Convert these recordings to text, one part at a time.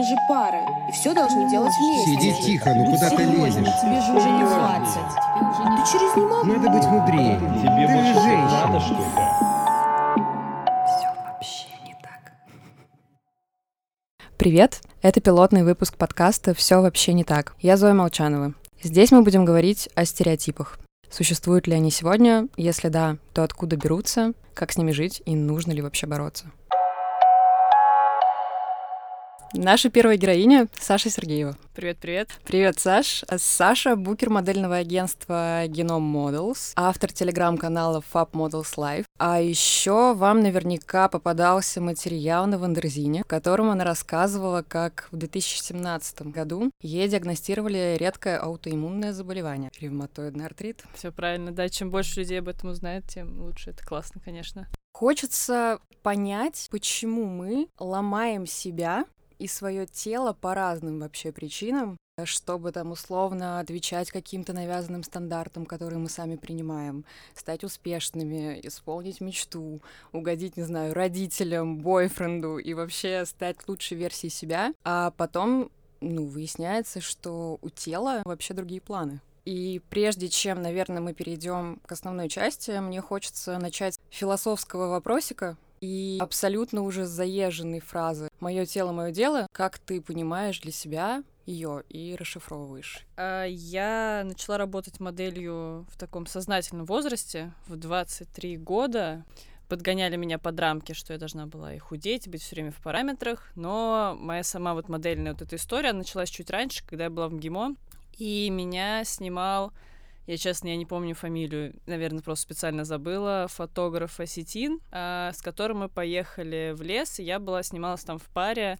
мы же пара, и все должны делать вместе. Сиди тихо, ну куда ты лезешь? Тебе же уже не 20. Ты через не могу. Надо быть мудрее. Тебе Ты больше же женщина. надо, что ли? Все вообще не так. Привет! Это пилотный выпуск подкаста «Все вообще не так». Я Зоя Молчанова. Здесь мы будем говорить о стереотипах. Существуют ли они сегодня? Если да, то откуда берутся? Как с ними жить и нужно ли вообще бороться? Наша первая героиня — Саша Сергеева. Привет-привет. Привет, Саш. Саша — букер модельного агентства Genome Models, автор телеграм-канала Fab Models Live. А еще вам наверняка попадался материал на Wonderzine, в котором она рассказывала, как в 2017 году ей диагностировали редкое аутоиммунное заболевание — ревматоидный артрит. Все правильно, да. Чем больше людей об этом узнает, тем лучше. Это классно, конечно. Хочется понять, почему мы ломаем себя и свое тело по разным вообще причинам, чтобы там условно отвечать каким-то навязанным стандартам, которые мы сами принимаем, стать успешными, исполнить мечту, угодить, не знаю, родителям, бойфренду и вообще стать лучшей версией себя, а потом, ну, выясняется, что у тела вообще другие планы. И прежде чем, наверное, мы перейдем к основной части, мне хочется начать с философского вопросика, и абсолютно уже заезженной фразы «Мое тело, мое дело», как ты понимаешь для себя ее и расшифровываешь. А, Я начала работать моделью в таком сознательном возрасте, в 23 года. Подгоняли меня под рамки, что я должна была и худеть, и быть все время в параметрах. Но моя сама вот модельная вот эта история началась чуть раньше, когда я была в МГИМО. И меня снимал я, честно, я не помню фамилию, наверное, просто специально забыла, фотограф Осетин, а, с которым мы поехали в лес, и я была, снималась там в паре,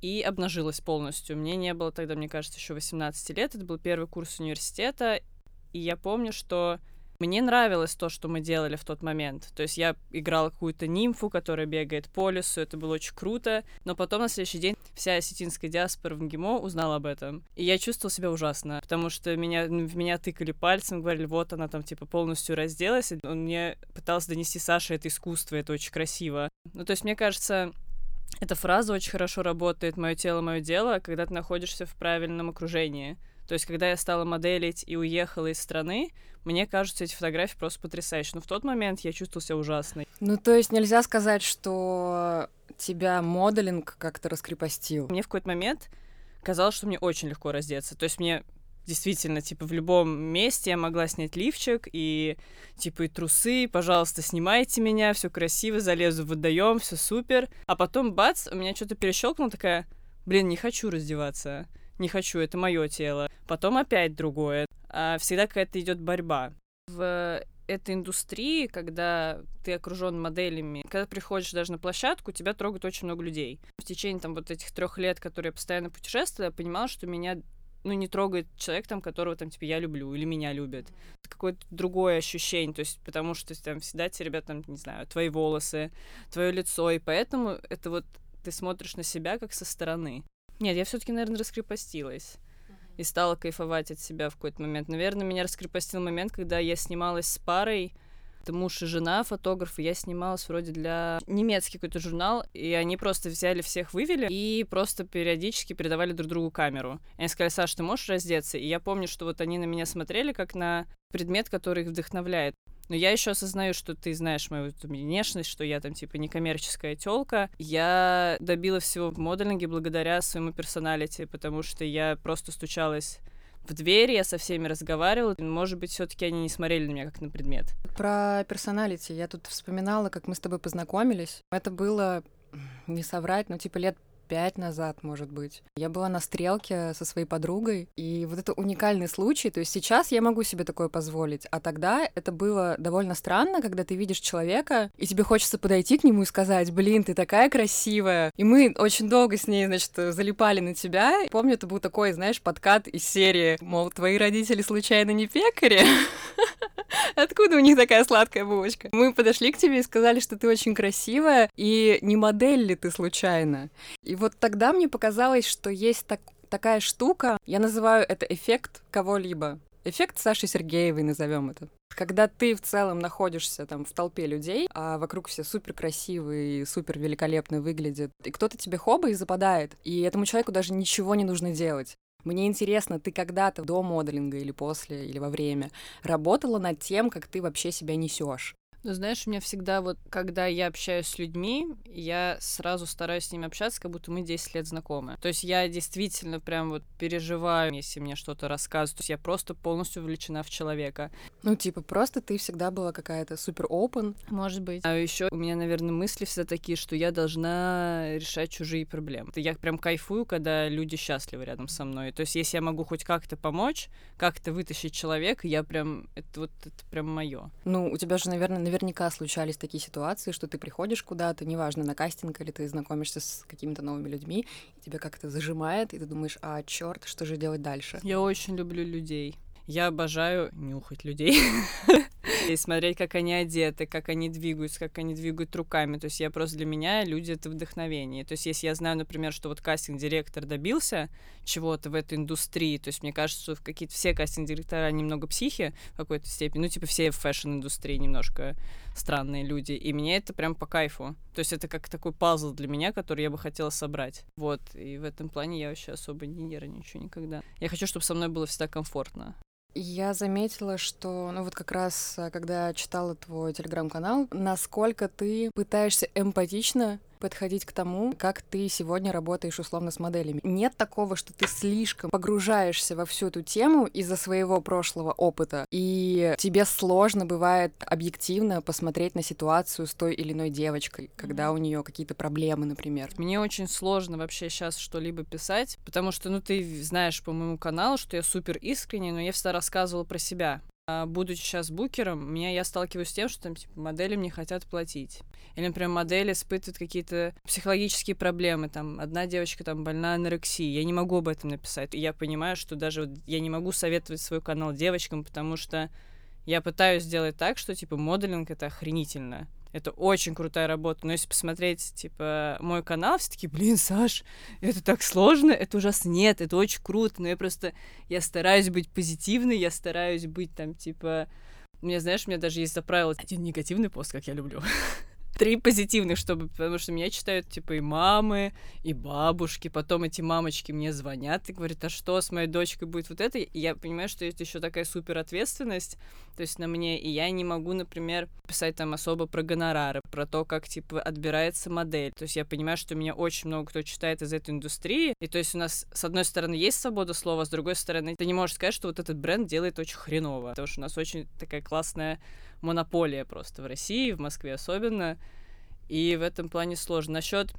и обнажилась полностью. Мне не было тогда, мне кажется, еще 18 лет, это был первый курс университета, и я помню, что мне нравилось то, что мы делали в тот момент. То есть я играла какую-то нимфу, которая бегает по лесу, это было очень круто. Но потом на следующий день вся осетинская диаспора в МГИМО узнала об этом. И я чувствовала себя ужасно, потому что меня, в меня тыкали пальцем, говорили, вот она там типа полностью разделась. И он мне пытался донести Саша, это искусство, это очень красиво. Ну, то есть мне кажется, эта фраза очень хорошо работает «моё тело, мое дело», когда ты находишься в правильном окружении. То есть, когда я стала моделить и уехала из страны, мне кажутся эти фотографии просто потрясающие. Но в тот момент я чувствовала себя ужасно. Ну, то есть нельзя сказать, что тебя моделинг как-то раскрепостил. Мне в какой-то момент казалось, что мне очень легко раздеться. То есть мне действительно, типа, в любом месте я могла снять лифчик и, типа, и трусы, пожалуйста, снимайте меня, все красиво, залезу в водоем, все супер. А потом, бац, у меня что-то перещелкнуло, такая, блин, не хочу раздеваться не хочу, это мое тело. Потом опять другое. А всегда какая-то идет борьба. В этой индустрии, когда ты окружен моделями, когда приходишь даже на площадку, тебя трогает очень много людей. В течение там вот этих трех лет, которые я постоянно путешествовала, я понимала, что меня ну, не трогает человек, там, которого, там, типа, я люблю или меня любят. Это какое-то другое ощущение, то есть, потому что там всегда те ребята, там, не знаю, твои волосы, твое лицо, и поэтому это вот ты смотришь на себя как со стороны. Нет, я все-таки, наверное, раскрепостилась и стала кайфовать от себя в какой-то момент. Наверное, меня раскрепостил момент, когда я снималась с парой, это муж и жена, фотограф, и я снималась вроде для немецкий какой-то журнал, и они просто взяли всех, вывели и просто периодически передавали друг другу камеру. И они сказали, Саш, ты можешь раздеться? И я помню, что вот они на меня смотрели как на предмет, который их вдохновляет. Но я еще осознаю, что ты знаешь мою внешность, что я там типа некоммерческая телка. Я добила всего в моделинге благодаря своему персоналити, потому что я просто стучалась в дверь, я со всеми разговаривала. Может быть, все-таки они не смотрели на меня как на предмет. Про персоналити я тут вспоминала, как мы с тобой познакомились. Это было, не соврать, ну, типа лет пять назад, может быть. Я была на стрелке со своей подругой, и вот это уникальный случай, то есть сейчас я могу себе такое позволить, а тогда это было довольно странно, когда ты видишь человека, и тебе хочется подойти к нему и сказать, блин, ты такая красивая. И мы очень долго с ней, значит, залипали на тебя. Помню, это был такой, знаешь, подкат из серии, мол, твои родители случайно не пекари? Откуда у них такая сладкая булочка? Мы подошли к тебе и сказали, что ты очень красивая, и не модель ли ты случайно? И вот тогда мне показалось, что есть так, такая штука, я называю это эффект кого-либо. Эффект Саши Сергеевой назовем это. Когда ты в целом находишься там в толпе людей, а вокруг все супер красивые, супер великолепно выглядят, и кто-то тебе хоба и западает, и этому человеку даже ничего не нужно делать. Мне интересно, ты когда-то до моделинга или после, или во время работала над тем, как ты вообще себя несешь? Ну, знаешь, у меня всегда вот, когда я общаюсь с людьми, я сразу стараюсь с ними общаться, как будто мы 10 лет знакомы. То есть я действительно прям вот переживаю, если мне что-то рассказывают. То есть я просто полностью увлечена в человека. Ну, типа, просто ты всегда была какая-то супер open. Может быть. А еще у меня, наверное, мысли всегда такие, что я должна решать чужие проблемы. Я прям кайфую, когда люди счастливы рядом со мной. То есть если я могу хоть как-то помочь, как-то вытащить человека, я прям... Это вот это прям мое. Ну, у тебя же, наверное, наверняка случались такие ситуации, что ты приходишь куда-то, неважно, на кастинг или ты знакомишься с какими-то новыми людьми, и тебя как-то зажимает, и ты думаешь, а черт, что же делать дальше? Я очень люблю людей. Я обожаю нюхать людей и смотреть, как они одеты, как они двигаются, как они двигают руками. То есть я просто для меня люди — это вдохновение. То есть если я знаю, например, что вот кастинг-директор добился чего-то в этой индустрии, то есть мне кажется, что какие-то все кастинг-директора немного психи в какой-то степени, ну типа все в фэшн-индустрии немножко странные люди, и мне это прям по кайфу. То есть это как такой пазл для меня, который я бы хотела собрать. Вот, и в этом плане я вообще особо не нервничаю никогда. Я хочу, чтобы со мной было всегда комфортно. Я заметила, что, ну вот как раз, а, когда читала твой телеграм-канал, насколько ты пытаешься эмпатично подходить к тому, как ты сегодня работаешь условно с моделями. Нет такого, что ты слишком погружаешься во всю эту тему из-за своего прошлого опыта, и тебе сложно бывает объективно посмотреть на ситуацию с той или иной девочкой, когда у нее какие-то проблемы, например. Мне очень сложно вообще сейчас что-либо писать, потому что, ну, ты знаешь по моему каналу, что я супер искренне, но я всегда рассказывала про себя. А, будучи сейчас букером, меня я сталкиваюсь с тем, что там типа, моделям не хотят платить. Или, например, модель испытывает какие-то психологические проблемы. Там одна девочка там больна анорексией. Я не могу об этом написать. И я понимаю, что даже вот я не могу советовать свой канал девочкам, потому что я пытаюсь сделать так, что типа моделинг это охренительно. Это очень крутая работа. Но если посмотреть, типа, мой канал, все таки блин, Саш, это так сложно, это ужасно. Нет, это очень круто, но я просто, я стараюсь быть позитивной, я стараюсь быть там, типа, меня, знаешь, у меня даже есть за правило один негативный пост, как я люблю. три позитивных, чтобы, потому что меня читают, типа, и мамы, и бабушки, потом эти мамочки мне звонят и говорят, а что с моей дочкой будет вот это? И я понимаю, что это еще такая супер ответственность, то есть на мне, и я не могу, например, писать там особо про гонорары, про то, как, типа, отбирается модель. То есть я понимаю, что меня очень много кто читает из этой индустрии, и то есть у нас, с одной стороны, есть свобода слова, с другой стороны, ты не можешь сказать, что вот этот бренд делает очень хреново, потому что у нас очень такая классная монополия просто в России, в Москве особенно. И в этом плане сложно. Насчет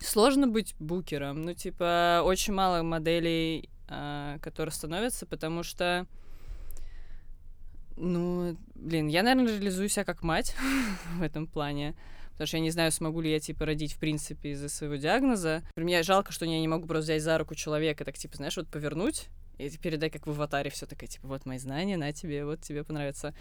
сложно быть букером. Ну, типа, очень мало моделей, э, которые становятся, потому что ну, блин, я, наверное, реализую себя как мать в этом плане. Потому что я не знаю, смогу ли я, типа, родить, в принципе, из-за своего диагноза. Мне жалко, что я не могу просто взять за руку человека, так, типа, знаешь, вот повернуть и передай, как в аватаре, все такое, типа, вот мои знания, на тебе, вот тебе понравится.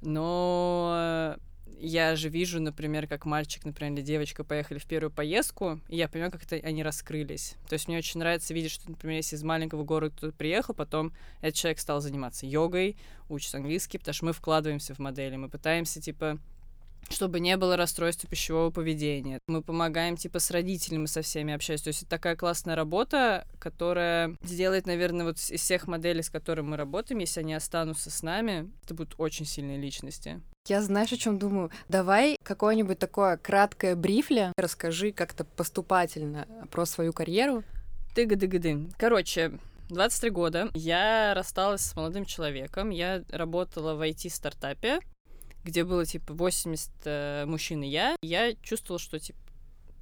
Но я же вижу, например, как мальчик, например, или девочка поехали в первую поездку, и я понимаю, как это они раскрылись. То есть мне очень нравится видеть, что, например, если из маленького города кто-то приехал, потом этот человек стал заниматься йогой, учится английский, потому что мы вкладываемся в модели, мы пытаемся, типа, чтобы не было расстройства пищевого поведения. Мы помогаем, типа, с родителями, со всеми общаясь. То есть это такая классная работа, которая сделает, наверное, вот из всех моделей, с которыми мы работаем, если они останутся с нами, это будут очень сильные личности. Я знаешь, о чем думаю? Давай какое-нибудь такое краткое брифля. Расскажи как-то поступательно про свою карьеру. Тыга-дыга-дым. Короче, 23 года. Я рассталась с молодым человеком. Я работала в IT-стартапе где было, типа, 80 э, мужчин и я, я чувствовала, что, типа,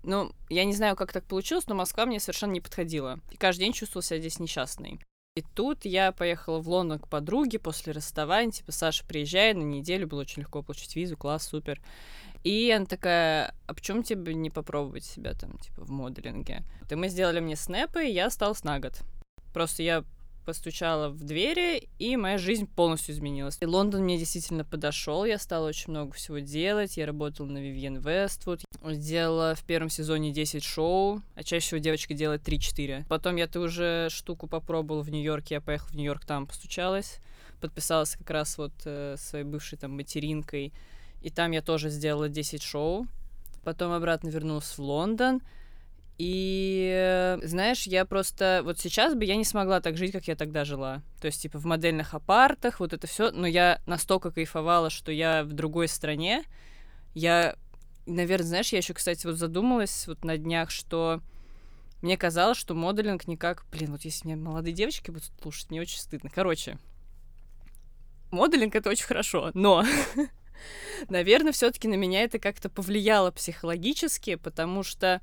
ну, я не знаю, как так получилось, но Москва мне совершенно не подходила. И каждый день чувствовала себя здесь несчастной. И тут я поехала в Лондон к подруге после расставания, типа, Саша, приезжай на неделю, было очень легко получить визу, класс, супер. И она такая, а почему тебе не попробовать себя там, типа, в моделинге? И мы сделали мне снэпы, и я осталась на год. Просто я постучала в двери, и моя жизнь полностью изменилась. И Лондон мне действительно подошел, я стала очень много всего делать, я работала на Vivienne Westwood, сделала в первом сезоне 10 шоу, а чаще всего девочка делает 3-4. Потом я ту уже штуку попробовала в Нью-Йорке, я поехала в Нью-Йорк, там постучалась. подписалась как раз вот э, своей бывшей там материнкой, и там я тоже сделала 10 шоу. Потом обратно вернулась в Лондон, и, э, знаешь, я просто... Вот сейчас бы я не смогла так жить, как я тогда жила. То есть, типа, в модельных апартах, вот это все. Но я настолько кайфовала, что я в другой стране. Я, наверное, знаешь, я еще, кстати, вот задумалась вот на днях, что мне казалось, что моделинг никак... Блин, вот если меня молодые девочки будут слушать, мне очень стыдно. Короче, моделинг — это очень хорошо, но... Наверное, все-таки на меня это как-то повлияло психологически, потому что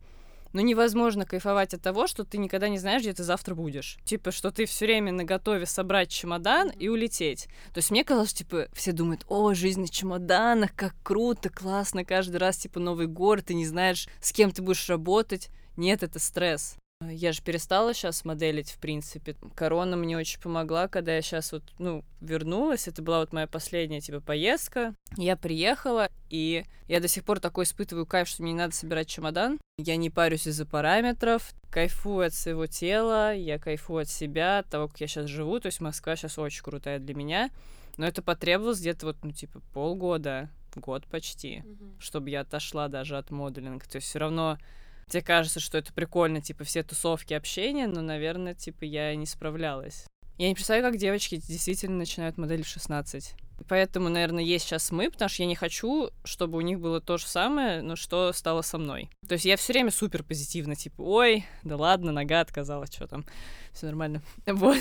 ну невозможно кайфовать от того, что ты никогда не знаешь, где ты завтра будешь. Типа, что ты все время на готове собрать чемодан и улететь. То есть мне казалось, типа, все думают, о, жизнь на чемоданах, как круто, классно, каждый раз, типа, новый город, ты не знаешь, с кем ты будешь работать. Нет, это стресс. Я же перестала сейчас моделить, в принципе. Корона мне очень помогла, когда я сейчас вот, ну, вернулась. Это была вот моя последняя, типа, поездка. Я приехала, и я до сих пор такой испытываю кайф, что мне не надо собирать чемодан. Я не парюсь из-за параметров, кайфую от своего тела, я кайфую от себя, от того, как я сейчас живу. То есть Москва сейчас очень крутая для меня. Но это потребовалось где-то вот, ну, типа, полгода, год почти, mm-hmm. чтобы я отошла даже от моделинга. То есть все равно Тебе кажется, что это прикольно, типа, все тусовки, общения, но, наверное, типа, я не справлялась. Я не представляю, как девочки действительно начинают модель в 16. Поэтому, наверное, есть сейчас мы, потому что я не хочу, чтобы у них было то же самое, но что стало со мной. То есть я все время супер позитивно, типа, ой, да ладно, нога отказалась, что там, все нормально. Вот.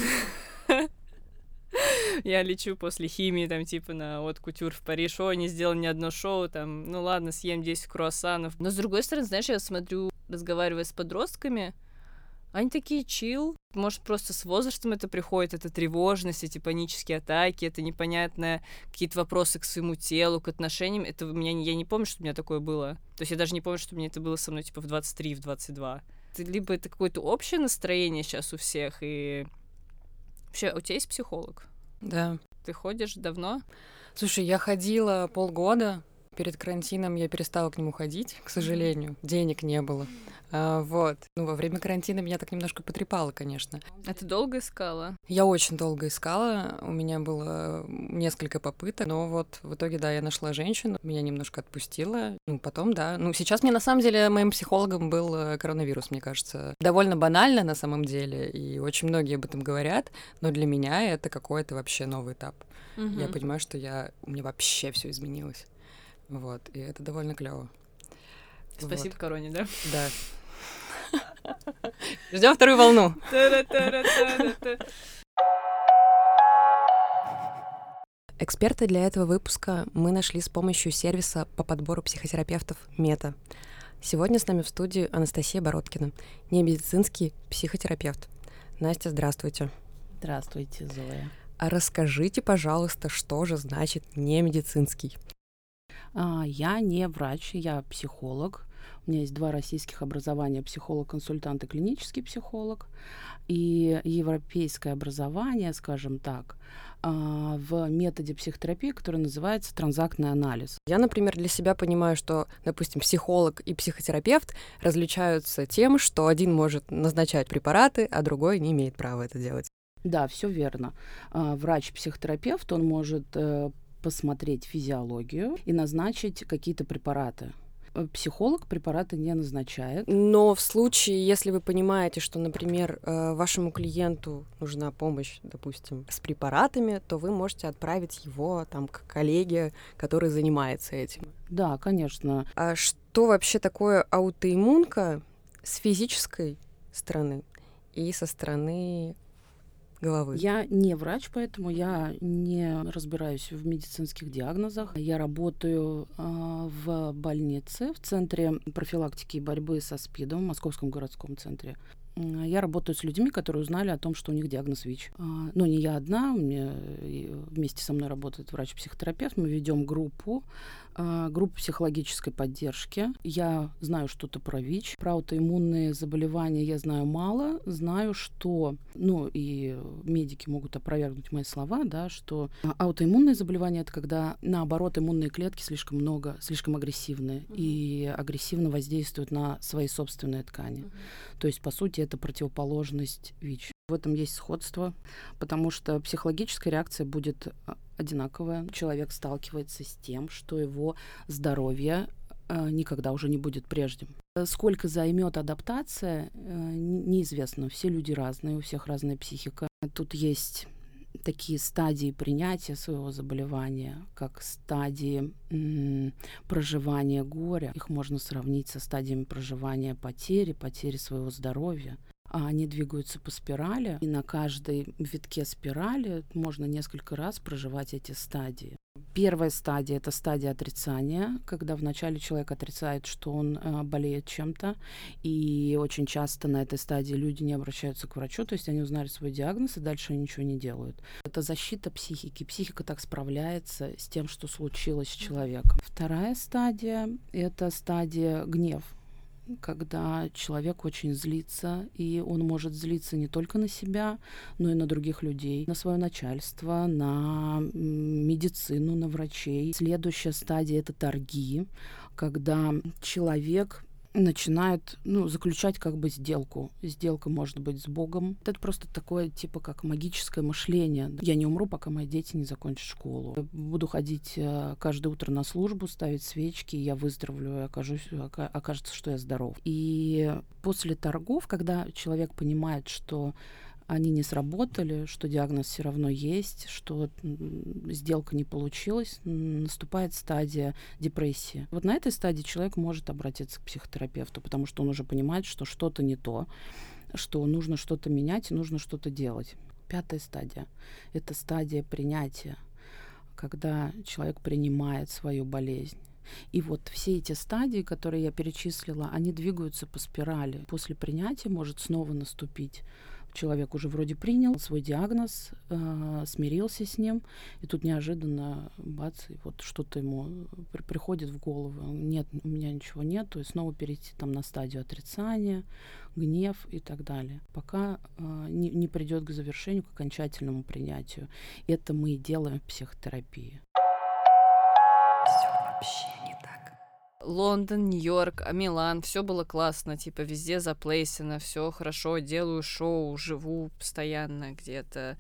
Я лечу после химии, там, типа, на от кутюр в Париж. Ой, не сделал ни одно шоу, там, ну ладно, съем 10 круассанов. Но, с другой стороны, знаешь, я смотрю, разговаривая с подростками, они такие чил. Может, просто с возрастом это приходит, это тревожность, эти панические атаки, это непонятное, какие-то вопросы к своему телу, к отношениям. Это у меня, я не помню, что у меня такое было. То есть я даже не помню, что у меня это было со мной, типа, в 23, в 22. Это либо это какое-то общее настроение сейчас у всех, и... Вообще, у тебя есть психолог? Да. Ты ходишь давно? Слушай, я ходила полгода. Перед карантином я перестала к нему ходить, к сожалению. Денег не было. А, вот. Ну, во время карантина меня так немножко потрепало, конечно. А ты долго искала? Я очень долго искала. У меня было несколько попыток. Но вот в итоге, да, я нашла женщину. Меня немножко отпустила. Ну, потом, да. Ну, сейчас мне на самом деле моим психологом был э, коронавирус, мне кажется. Довольно банально на самом деле. И очень многие об этом говорят. Но для меня это какой-то вообще новый этап. Угу. Я понимаю, что я... у меня вообще все изменилось. Вот. И это довольно клево. Спасибо вот. короне, да? Да. Ждем вторую волну. Эксперты для этого выпуска мы нашли с помощью сервиса по подбору психотерапевтов Мета. Сегодня с нами в студии Анастасия Бородкина, немедицинский психотерапевт. Настя, здравствуйте. Здравствуйте, Зоя. А расскажите, пожалуйста, что же значит немедицинский? А, я не врач, я психолог. У меня есть два российских образования, психолог-консультант и клинический психолог. И европейское образование, скажем так, а, в методе психотерапии, который называется транзактный анализ. Я, например, для себя понимаю, что, допустим, психолог и психотерапевт различаются тем, что один может назначать препараты, а другой не имеет права это делать. Да, все верно. А, врач-психотерапевт, он может э, посмотреть физиологию и назначить какие-то препараты. Э, психолог препараты не назначает. Но в случае, если вы понимаете, что, например, э, вашему клиенту нужна помощь, допустим, с препаратами, то вы можете отправить его там к коллеге, который занимается этим. Да, конечно. А что вообще такое аутоиммунка с физической стороны и со стороны головы? Я не врач, поэтому я не разбираюсь в медицинских диагнозах. Я работаю э, в больнице, в Центре профилактики и борьбы со СПИДом, в Московском городском центре. Я работаю с людьми, которые узнали о том, что у них диагноз ВИЧ. А, ну, не я одна, мне вместе со мной работает врач-психотерапевт. Мы ведем группу а, группа психологической поддержки. Я знаю что-то про ВИЧ, про аутоиммунные заболевания я знаю мало. Знаю, что, ну и медики могут опровергнуть мои слова, да, что аутоиммунные заболевания это когда наоборот иммунные клетки слишком много, слишком агрессивны mm-hmm. и агрессивно воздействуют на свои собственные ткани. Mm-hmm. То есть, по сути, это противоположность ВИЧ. В этом есть сходство, потому что психологическая реакция будет а, одинаковая. Человек сталкивается с тем, что его здоровье а, никогда уже не будет прежним. Сколько займет адаптация, э, неизвестно. Все люди разные, у всех разная психика. Тут есть такие стадии принятия своего заболевания, как стадии проживания горя. Их можно сравнить со стадиями проживания потери, потери своего здоровья. А они двигаются по спирали, и на каждой витке спирали можно несколько раз проживать эти стадии. Первая стадия — это стадия отрицания, когда вначале человек отрицает, что он э, болеет чем-то, и очень часто на этой стадии люди не обращаются к врачу, то есть они узнали свой диагноз, и дальше они ничего не делают. Это защита психики. Психика так справляется с тем, что случилось с человеком. Вторая стадия — это стадия гнев когда человек очень злится, и он может злиться не только на себя, но и на других людей, на свое начальство, на медицину, на врачей. Следующая стадия — это торги, когда человек начинают ну, заключать как бы сделку. Сделка может быть с Богом. Это просто такое, типа, как магическое мышление. Я не умру, пока мои дети не закончат школу. Я буду ходить э, каждое утро на службу, ставить свечки, я выздоровлю, и окажусь, окажется, что я здоров. И после торгов, когда человек понимает, что они не сработали, что диагноз все равно есть, что сделка не получилась, наступает стадия депрессии. Вот на этой стадии человек может обратиться к психотерапевту, потому что он уже понимает, что что-то не то, что нужно что-то менять нужно что-то делать. Пятая стадия — это стадия принятия, когда человек принимает свою болезнь. И вот все эти стадии, которые я перечислила, они двигаются по спирали. После принятия может снова наступить человек уже вроде принял свой диагноз, э, смирился с ним, и тут неожиданно, бац, и вот что-то ему при приходит в голову. Нет, у меня ничего нет, то есть снова перейти там на стадию отрицания, гнев и так далее, пока э, не, не придет к завершению, к окончательному принятию. Это мы и делаем в психотерапии. Все вообще Лондон, Нью-Йорк, а Милан, все было классно, типа везде заплейсено, все хорошо, делаю шоу, живу постоянно где-то,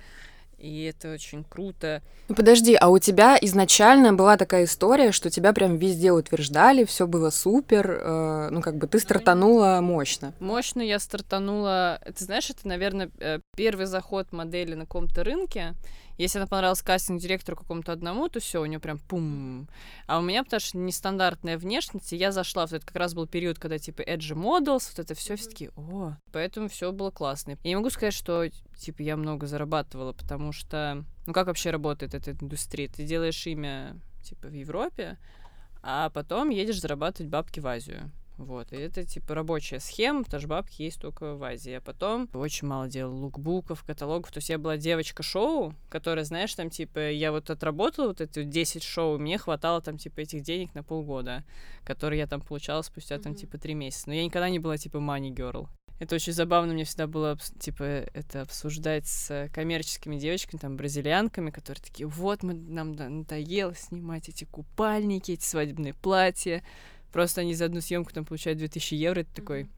и это очень круто. Ну подожди, а у тебя изначально была такая история, что тебя прям везде утверждали, все было супер, э, ну как бы ты стартанула мощно. Мощно я стартанула, ты знаешь, это, наверное, э, первый заход модели на каком-то рынке, если она понравилась кастинг-директору какому-то одному, то все, у нее прям пум. А у меня, потому что нестандартная внешность, и я зашла, вот это как раз был период, когда типа Edge Models, вот это все, все таки о, поэтому все было классно. Я не могу сказать, что типа я много зарабатывала, потому что, ну как вообще работает эта индустрия? Ты делаешь имя типа в Европе, а потом едешь зарабатывать бабки в Азию. Вот, и это типа рабочая схема, потому что бабки есть только в Азии. А потом очень мало делала лукбуков, каталогов. То есть я была девочка-шоу, которая, знаешь, там типа я вот отработала вот эти 10 шоу, мне хватало там типа этих денег на полгода, которые я там получала спустя там типа три месяца. Но я никогда не была типа money girl. Это очень забавно, мне всегда было, типа, это обсуждать с коммерческими девочками, там, бразильянками, которые такие, вот, мы, нам надоело снимать эти купальники, эти свадебные платья, Просто они за одну съемку там получают 2000 евро, и ты такой,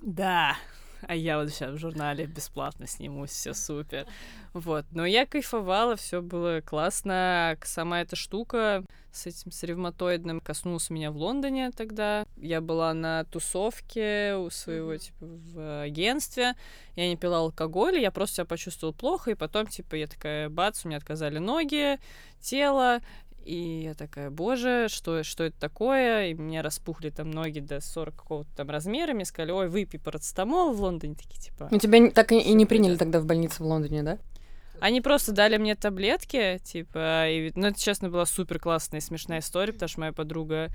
да, а я вот сейчас в журнале бесплатно снимусь, все супер. Вот, но я кайфовала, все было классно. Сама эта штука с этим с ревматоидным коснулась меня в Лондоне тогда. Я была на тусовке у своего, типа, в агентстве. Я не пила алкоголь, я просто себя почувствовала плохо, и потом, типа, я такая, бац, у меня отказали ноги, тело, и я такая, боже, что, что это такое? И мне распухли там ноги до 40 какого-то там размера. Мне сказали, ой, выпей парацетамол в Лондоне. Такие, типа... Ну, тебя так и не приняли тогда в больнице в Лондоне, да? Они просто дали мне таблетки, типа, и, ну, это, честно, была супер классная и смешная история, потому что моя подруга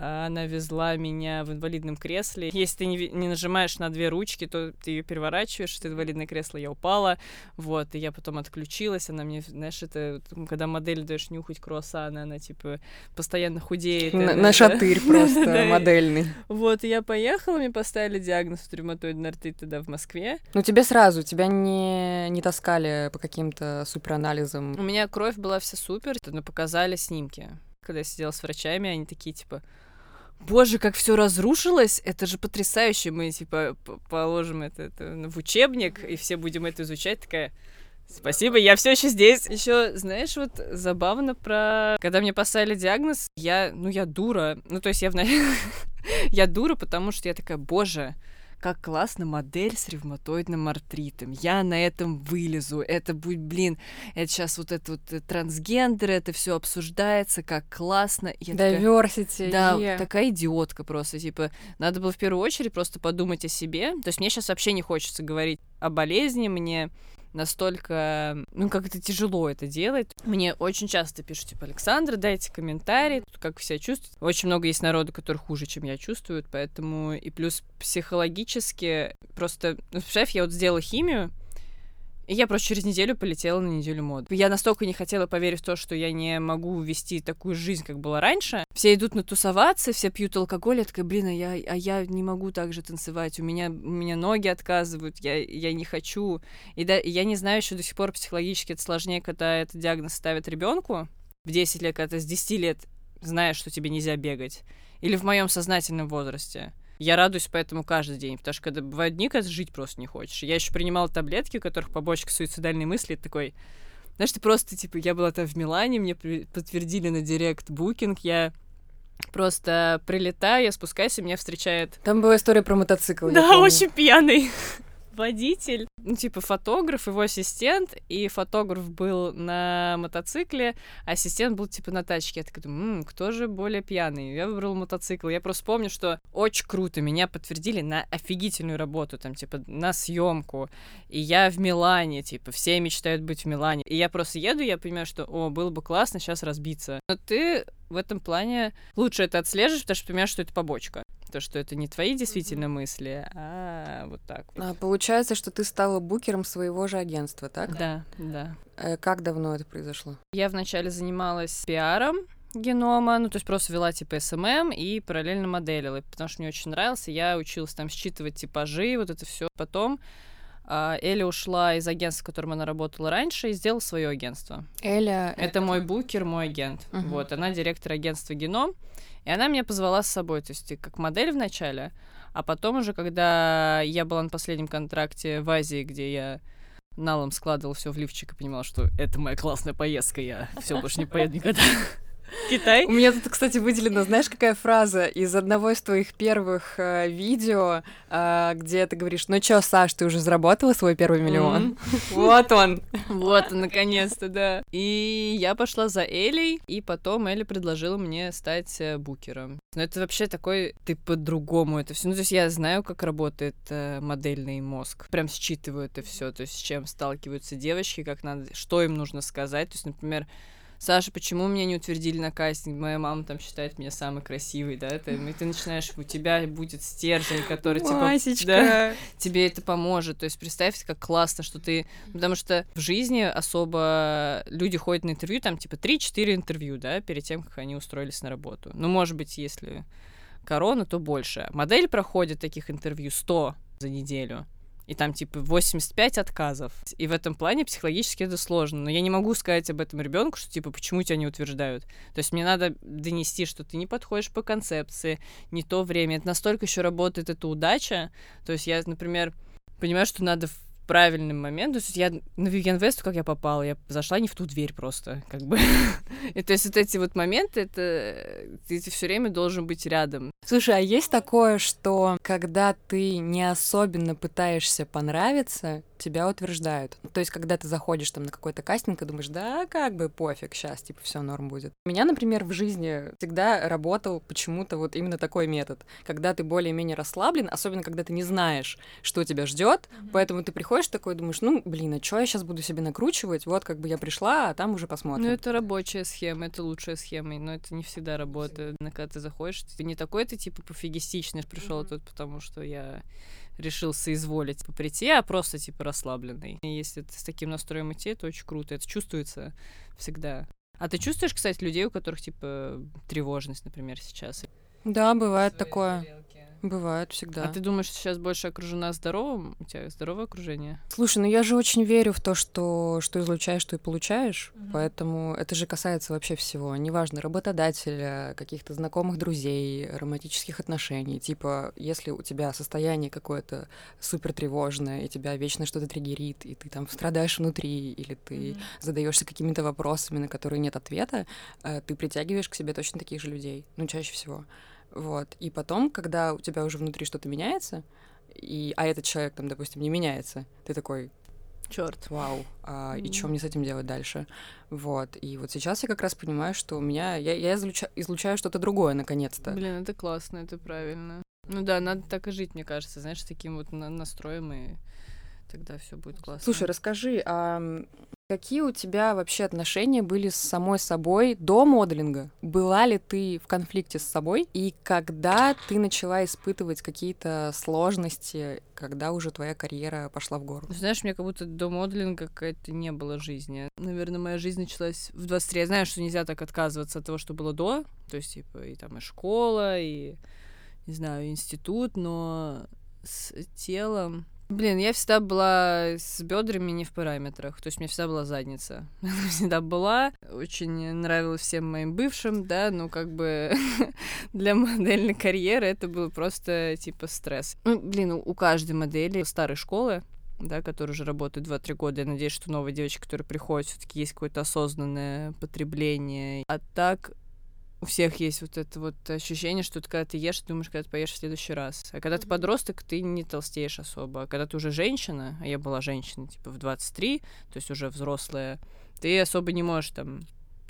она везла меня в инвалидном кресле. Если ты не, не нажимаешь на две ручки, то ты ее переворачиваешь, это инвалидное кресло, я упала, вот, и я потом отключилась, она мне, знаешь, это, когда модель даешь нюхать круассаны, она, типа, постоянно худеет. На, на шатырь просто модельный. Вот, и я поехала, мне поставили диагноз ревматоидный артрит тогда в Москве. Ну, тебе сразу, тебя не, не таскали по каким-то суперанализам? У меня кровь была вся супер, но показали снимки когда я сидела с врачами, они такие, типа, боже, как все разрушилось, это же потрясающе, мы, типа, положим это, это в учебник, и все будем это изучать, такая, Спасибо, я все еще здесь. Еще, знаешь, вот забавно про... Когда мне поставили диагноз, я, ну, я дура. Ну, то есть я в... я дура, потому что я такая, боже, как классно модель с ревматоидным артритом. Я на этом вылезу. Это будет, блин, это сейчас вот это вот э, трансгендер, это все обсуждается, как классно. Я такая, Diversity. да, yeah. такая идиотка просто, типа, надо было в первую очередь просто подумать о себе. То есть мне сейчас вообще не хочется говорить о болезни, мне настолько, ну, как это тяжело это делать. Мне очень часто пишут, типа, Александра, дайте комментарий, как вы себя чувствуете. Очень много есть народу, который хуже, чем я чувствуют, поэтому и плюс психологически просто, ну, представь, я вот сделала химию, и я просто через неделю полетела на неделю моды. Я настолько не хотела поверить в то, что я не могу вести такую жизнь, как была раньше. Все идут на тусоваться, все пьют алкоголь. Я такая, блин, а я, а я не могу так же танцевать. У меня, у меня ноги отказывают, я, я не хочу. И, да, я не знаю еще до сих пор психологически это сложнее, когда этот диагноз ставят ребенку в 10 лет, когда ты с 10 лет знаешь, что тебе нельзя бегать. Или в моем сознательном возрасте. Я радуюсь поэтому каждый день, потому что когда бывают дни, когда жить просто не хочешь. Я еще принимала таблетки, у которых побочка суицидальные мысли, такой... Знаешь, ты просто, типа, я была там в Милане, мне подтвердили на директ букинг, я просто прилетаю, я спускаюсь, и меня встречает... Там была история про мотоцикл. Да, очень пьяный водитель, ну, типа фотограф, его ассистент, и фотограф был на мотоцикле, а ассистент был, типа, на тачке. Я такая думаю, м-м, кто же более пьяный? Я выбрала мотоцикл. Я просто помню, что очень круто, меня подтвердили на офигительную работу, там, типа, на съемку, и я в Милане, типа, все мечтают быть в Милане. И я просто еду, я понимаю, что, о, было бы классно сейчас разбиться. Но ты в этом плане лучше это отслеживаешь, потому что понимаешь, что это побочка. То, что это не твои действительно мысли, а вот так вот. А, получается, что ты стала букером своего же агентства, так? Да, да. Э, как давно это произошло? Я вначале занималась пиаром генома, ну, то есть просто вела, типа, СММ и параллельно моделила, потому что мне очень нравился. Я училась там считывать типажи, вот это все. Потом а, Эля ушла из агентства, в котором она работала раньше, и сделала свое агентство. Эля... Это мой букер, мой агент. Мгм. Вот, она директор агентства Геном. И она меня позвала с собой, то есть как модель вначале, а потом уже, когда я была на последнем контракте в Азии, где я налом складывал все в лифчик и понимала, что это моя классная поездка, я все больше не поеду никогда. Китай. У меня тут, кстати, выделена, знаешь, какая фраза из одного из твоих первых э, видео, э, где ты говоришь, ну чё, Саш, ты уже заработала свой первый миллион? Вот он. Вот, наконец-то, да. И я пошла за Элей, и потом Эля предложила мне стать э, букером. Но это вообще такой, ты по-другому это все. Ну, то есть я знаю, как работает э, модельный мозг. Прям считываю это все, то есть с чем сталкиваются девочки, как надо, что им нужно сказать. То есть, например, Саша, почему меня не утвердили на кастинг? Моя мама там считает меня самой красивой, да? Это, и ты начинаешь, у тебя будет стержень, который типа... Да, тебе это поможет. То есть представьте, как классно, что ты... Потому что в жизни особо люди ходят на интервью, там типа 3-4 интервью, да, перед тем, как они устроились на работу. Ну, может быть, если корона, то больше. Модель проходит таких интервью 100 за неделю. И там, типа, 85 отказов. И в этом плане психологически это сложно. Но я не могу сказать об этом ребенку, что, типа, почему тебя не утверждают. То есть мне надо донести, что ты не подходишь по концепции, не то время. Это настолько еще работает эта удача. То есть я, например, понимаю, что надо правильный момент. То есть я на Vivian West, как я попала, я зашла не в ту дверь просто, как бы. И то есть вот эти вот моменты, это ты все время должен быть рядом. Слушай, а есть такое, что когда ты не особенно пытаешься понравиться, тебя утверждают? То есть, когда ты заходишь там на какой-то кастинг и думаешь, да, как бы пофиг, сейчас, типа, все норм будет. У меня, например, в жизни всегда работал почему-то вот именно такой метод, когда ты более-менее расслаблен, особенно когда ты не знаешь, что тебя ждет, поэтому ты приходишь такой, думаешь, ну, блин, а что я сейчас буду себе накручивать? Вот как бы я пришла, а там уже посмотрим. Ну, это рабочая схема, это лучшая схема, но это не всегда работает. Но Когда ты заходишь, ты не такой, ты типа пофигистичный пришел тут, потому что я решил соизволить прийти, а просто типа расслабленный. И если ты с таким настроем идти, это очень круто, это чувствуется всегда. А ты чувствуешь, кстати, людей, у которых типа тревожность, например, сейчас? Да, бывает такое. Бывает всегда. А ты думаешь, что сейчас больше окружена здоровым? У тебя здоровое окружение? Слушай, ну я же очень верю в то, что что излучаешь, то и получаешь. Поэтому это же касается вообще всего. Неважно, работодателя, каких-то знакомых друзей, романтических отношений. Типа, если у тебя состояние какое-то супер тревожное, и тебя вечно что-то триггерит, и ты там страдаешь внутри, или ты задаешься какими-то вопросами, на которые нет ответа, э, ты притягиваешь к себе точно таких же людей. Ну, чаще всего. Вот. И потом, когда у тебя уже внутри что-то меняется, и, а этот человек там, допустим, не меняется, ты такой, Черт. вау, а, и что мне с этим делать дальше? Вот. И вот сейчас я как раз понимаю, что у меня, я, я излуча- излучаю что-то другое, наконец-то. Блин, это классно, это правильно. Ну да, надо так и жить, мне кажется, знаешь, таким вот на- настроем, и тогда все будет классно. Слушай, расскажи, а какие у тебя вообще отношения были с самой собой до моделинга? Была ли ты в конфликте с собой? И когда ты начала испытывать какие-то сложности, когда уже твоя карьера пошла в гору? Ну, Знаешь, мне как будто до моделинга какая-то не было жизни. Наверное, моя жизнь началась в 23. Я знаю, что нельзя так отказываться от того, что было до. То есть, типа, и там и школа, и, не знаю, институт, но с телом... Блин, я всегда была с бедрами не в параметрах. То есть у меня всегда была задница. Всегда была. Очень нравилась всем моим бывшим, да, ну как бы для модельной карьеры это было просто типа стресс. Ну, блин, у каждой модели старой школы да, которые уже работают 2-3 года. Я надеюсь, что новые девочки, которые приходят, все таки есть какое-то осознанное потребление. А так у всех есть вот это вот ощущение, что ты, когда ты ешь, ты думаешь, когда ты поешь в следующий раз. А когда ты подросток, ты не толстеешь особо. А когда ты уже женщина, а я была женщиной, типа, в 23, то есть уже взрослая, ты особо не можешь там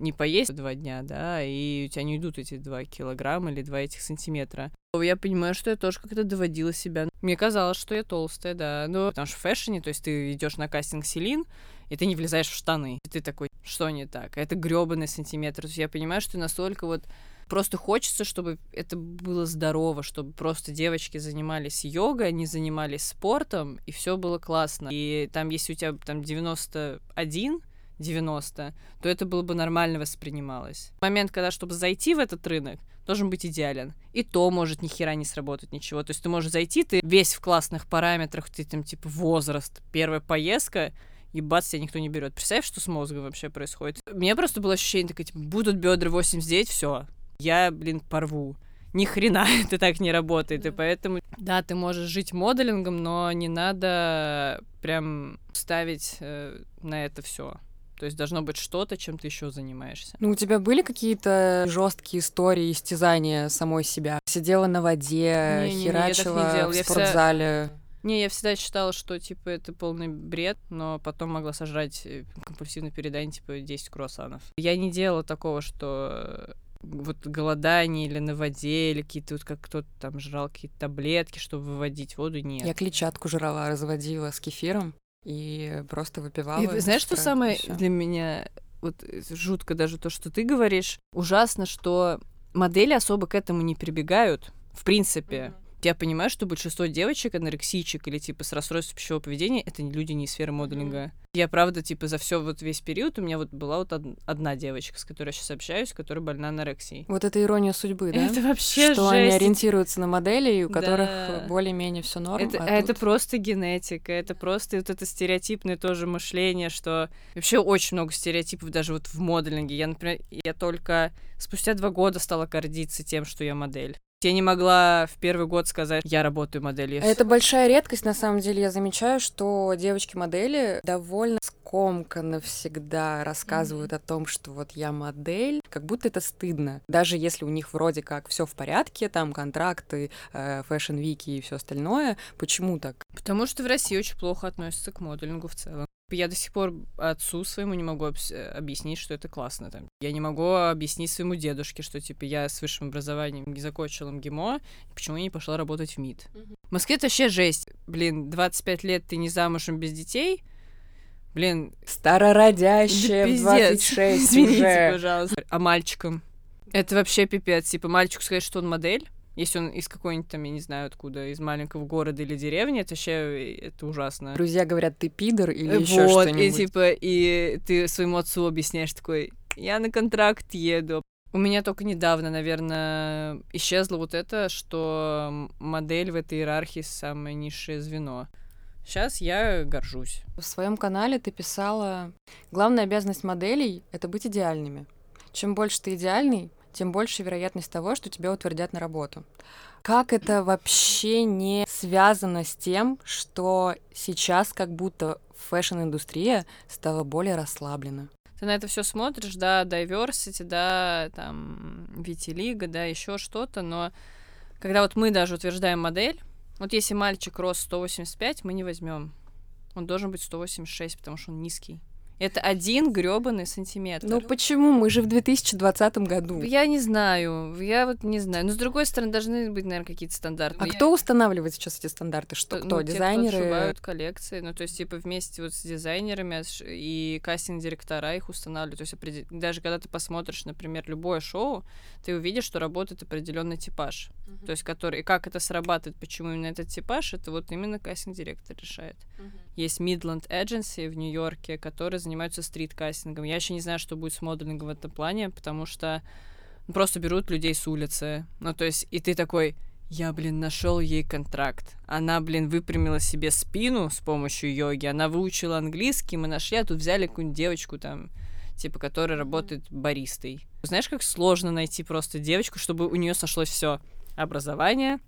не поесть два дня, да, и у тебя не идут эти два килограмма или два этих сантиметра. Я понимаю, что я тоже как-то доводила себя. Мне казалось, что я толстая, да. Ну, потому что в фэшне, то есть ты идешь на кастинг Селин, и ты не влезаешь в штаны. И ты такой, что не так? Это грёбаный сантиметр. То есть я понимаю, что настолько вот просто хочется, чтобы это было здорово, чтобы просто девочки занимались йогой, они занимались спортом, и все было классно. И там, если у тебя там 91, 90, то это было бы нормально воспринималось. Момент, когда, чтобы зайти в этот рынок, должен быть идеален. И то может ни хера не сработать ничего. То есть ты можешь зайти, ты весь в классных параметрах, ты там типа возраст, первая поездка, и бац, тебя никто не берет. Представь, что с мозгом вообще происходит. У меня просто было ощущение такое, типа, будут бедра 89, все, я, блин, порву. Ни хрена это так не работает, и поэтому, да, ты можешь жить моделингом, но не надо прям ставить э, на это все. То есть должно быть что-то, чем ты еще занимаешься. Ну, у тебя были какие-то жесткие истории истязания самой себя? Сидела на воде, Не-не-не, я так не херачила делала. в Я вся- спортзале. Не, я всегда считала, что, типа, это полный бред, но потом могла сожрать э, компульсивное переедание, типа, 10 круассанов. Я не делала такого, что э, вот голодание или на воде, или какие-то вот как кто-то там жрал какие-то таблетки, чтобы выводить воду, нет. Я клетчатку жрала, разводила с кефиром и просто выпивала. И знаешь, что самое всё. для меня вот э, жутко даже то, что ты говоришь, ужасно, что модели особо к этому не прибегают, в принципе. Я понимаю, что большинство девочек, анорексичек или типа с расстройством пищевого поведения, это люди не из сферы моделинга. Я правда, типа, за все вот весь период у меня вот была вот од- одна девочка, с которой я сейчас общаюсь, которая больна анорексией. Вот это ирония судьбы, да? Это вообще что они жесть. ориентируются на моделей, у которых Да. более-менее все норм. Это, а а это тут- просто генетика, это просто вот это стереотипное тоже мышление, что вообще очень много стереотипов даже вот в моделинге. Я, например, я только спустя два года стала гордиться тем, что я модель. Я не могла в первый год сказать, я работаю моделью. Это большая редкость, на самом деле. Я замечаю, что девочки-модели довольно скомканно всегда рассказывают о том, что вот я модель, как будто это стыдно. Даже если у них вроде как все в порядке, там контракты, э, fashion week и и все остальное, почему так? Потому что в России очень плохо относятся к моделингу в целом. Я до сих пор отцу своему не могу э, объяснить, что это классно. Там. Я не могу объяснить своему дедушке, что типа я с высшим образованием не закончила МГИМО, и почему я не пошла работать в МИД. В Москве это вообще жесть. Блин, 25 лет ты не замужем без детей. Блин, Старородящая да в пиздец. 26 Извините, уже. пожалуйста. А мальчикам? Это вообще пипец. Типа мальчику сказать, что он модель, если он из какой-нибудь там, я не знаю откуда, из маленького города или деревни, это вообще это ужасно. Друзья говорят, ты пидор или еще вот, и что-нибудь. типа, и ты своему отцу объясняешь такой, я на контракт еду. У меня только недавно, наверное, исчезло вот это, что модель в этой иерархии самое низшее звено. Сейчас я горжусь. В своем канале ты писала, главная обязанность моделей — это быть идеальными. Чем больше ты идеальный, тем больше вероятность того, что тебя утвердят на работу. Как это вообще не связано с тем, что сейчас как будто фэшн-индустрия стала более расслаблена? Ты на это все смотришь, да, diversity, да, там, витилига, да, еще что-то, но когда вот мы даже утверждаем модель, вот если мальчик рост 185, мы не возьмем. Он должен быть 186, потому что он низкий. Это один гребаный сантиметр. Ну почему? Мы же в 2020 году. Я не знаю, я вот не знаю. Но с другой стороны, должны быть, наверное, какие-то стандарты. А Я- кто устанавливает сейчас эти стандарты? Что, ну, кто? те, Дизайнеры? Кто отшивают коллекции. Ну, то есть, типа, вместе вот с дизайнерами и кастинг-директора их устанавливают. То есть, определ- даже когда ты посмотришь, например, любое шоу, ты увидишь, что работает определенный типаж. То есть, который... И как это срабатывает, почему именно этот типаж, это вот именно кастинг-директор решает. Есть Midland Agency в Нью-Йорке, которые занимаются стрит-кастингом. Я еще не знаю, что будет с моделингом в этом плане, потому что просто берут людей с улицы. Ну, то есть, и ты такой, я, блин, нашел ей контракт. Она, блин, выпрямила себе спину с помощью йоги, она выучила английский, мы нашли, а тут взяли какую-нибудь девочку там, типа, которая работает баристой. Знаешь, как сложно найти просто девочку, чтобы у нее сошлось все образование,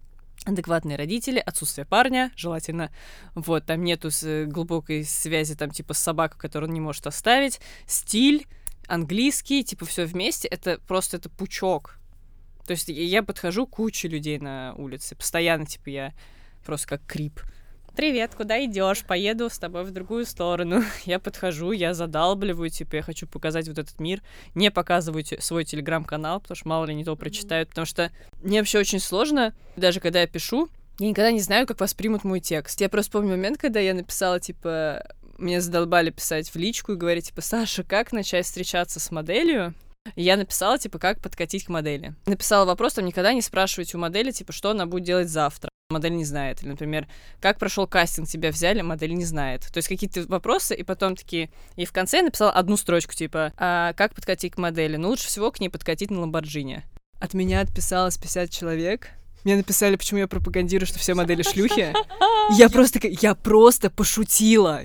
адекватные родители, отсутствие парня, желательно. Вот, там нету э, глубокой связи, там, типа, с собакой, которую он не может оставить, стиль, английский, типа, все вместе, это просто, это пучок. То есть я- подхожу куче людей на улице, постоянно, типа, я просто как крип. Привет, куда идешь? Поеду с тобой в другую сторону. Я подхожу, я задалбливаю, типа, я хочу показать вот этот мир. Не показываю свой телеграм-канал, потому что мало ли не то прочитают, потому что мне вообще очень сложно, даже когда я пишу, я никогда не знаю, как воспримут мой текст. Я просто помню момент, когда я написала, типа, мне задолбали писать в личку и говорить, типа, Саша, как начать встречаться с моделью? И я написала, типа, как подкатить к модели. Написала вопрос, там, никогда не спрашивайте у модели, типа, что она будет делать завтра. Модель не знает. Или, например, как прошел кастинг, тебя взяли, модель не знает. То есть какие-то вопросы, и потом такие... И в конце я написала одну строчку, типа, а как подкатить к модели? Ну, лучше всего к ней подкатить на Ламборджини. От меня отписалось 50 человек. Мне написали, почему я пропагандирую, что все модели шлюхи. Я просто я просто пошутила.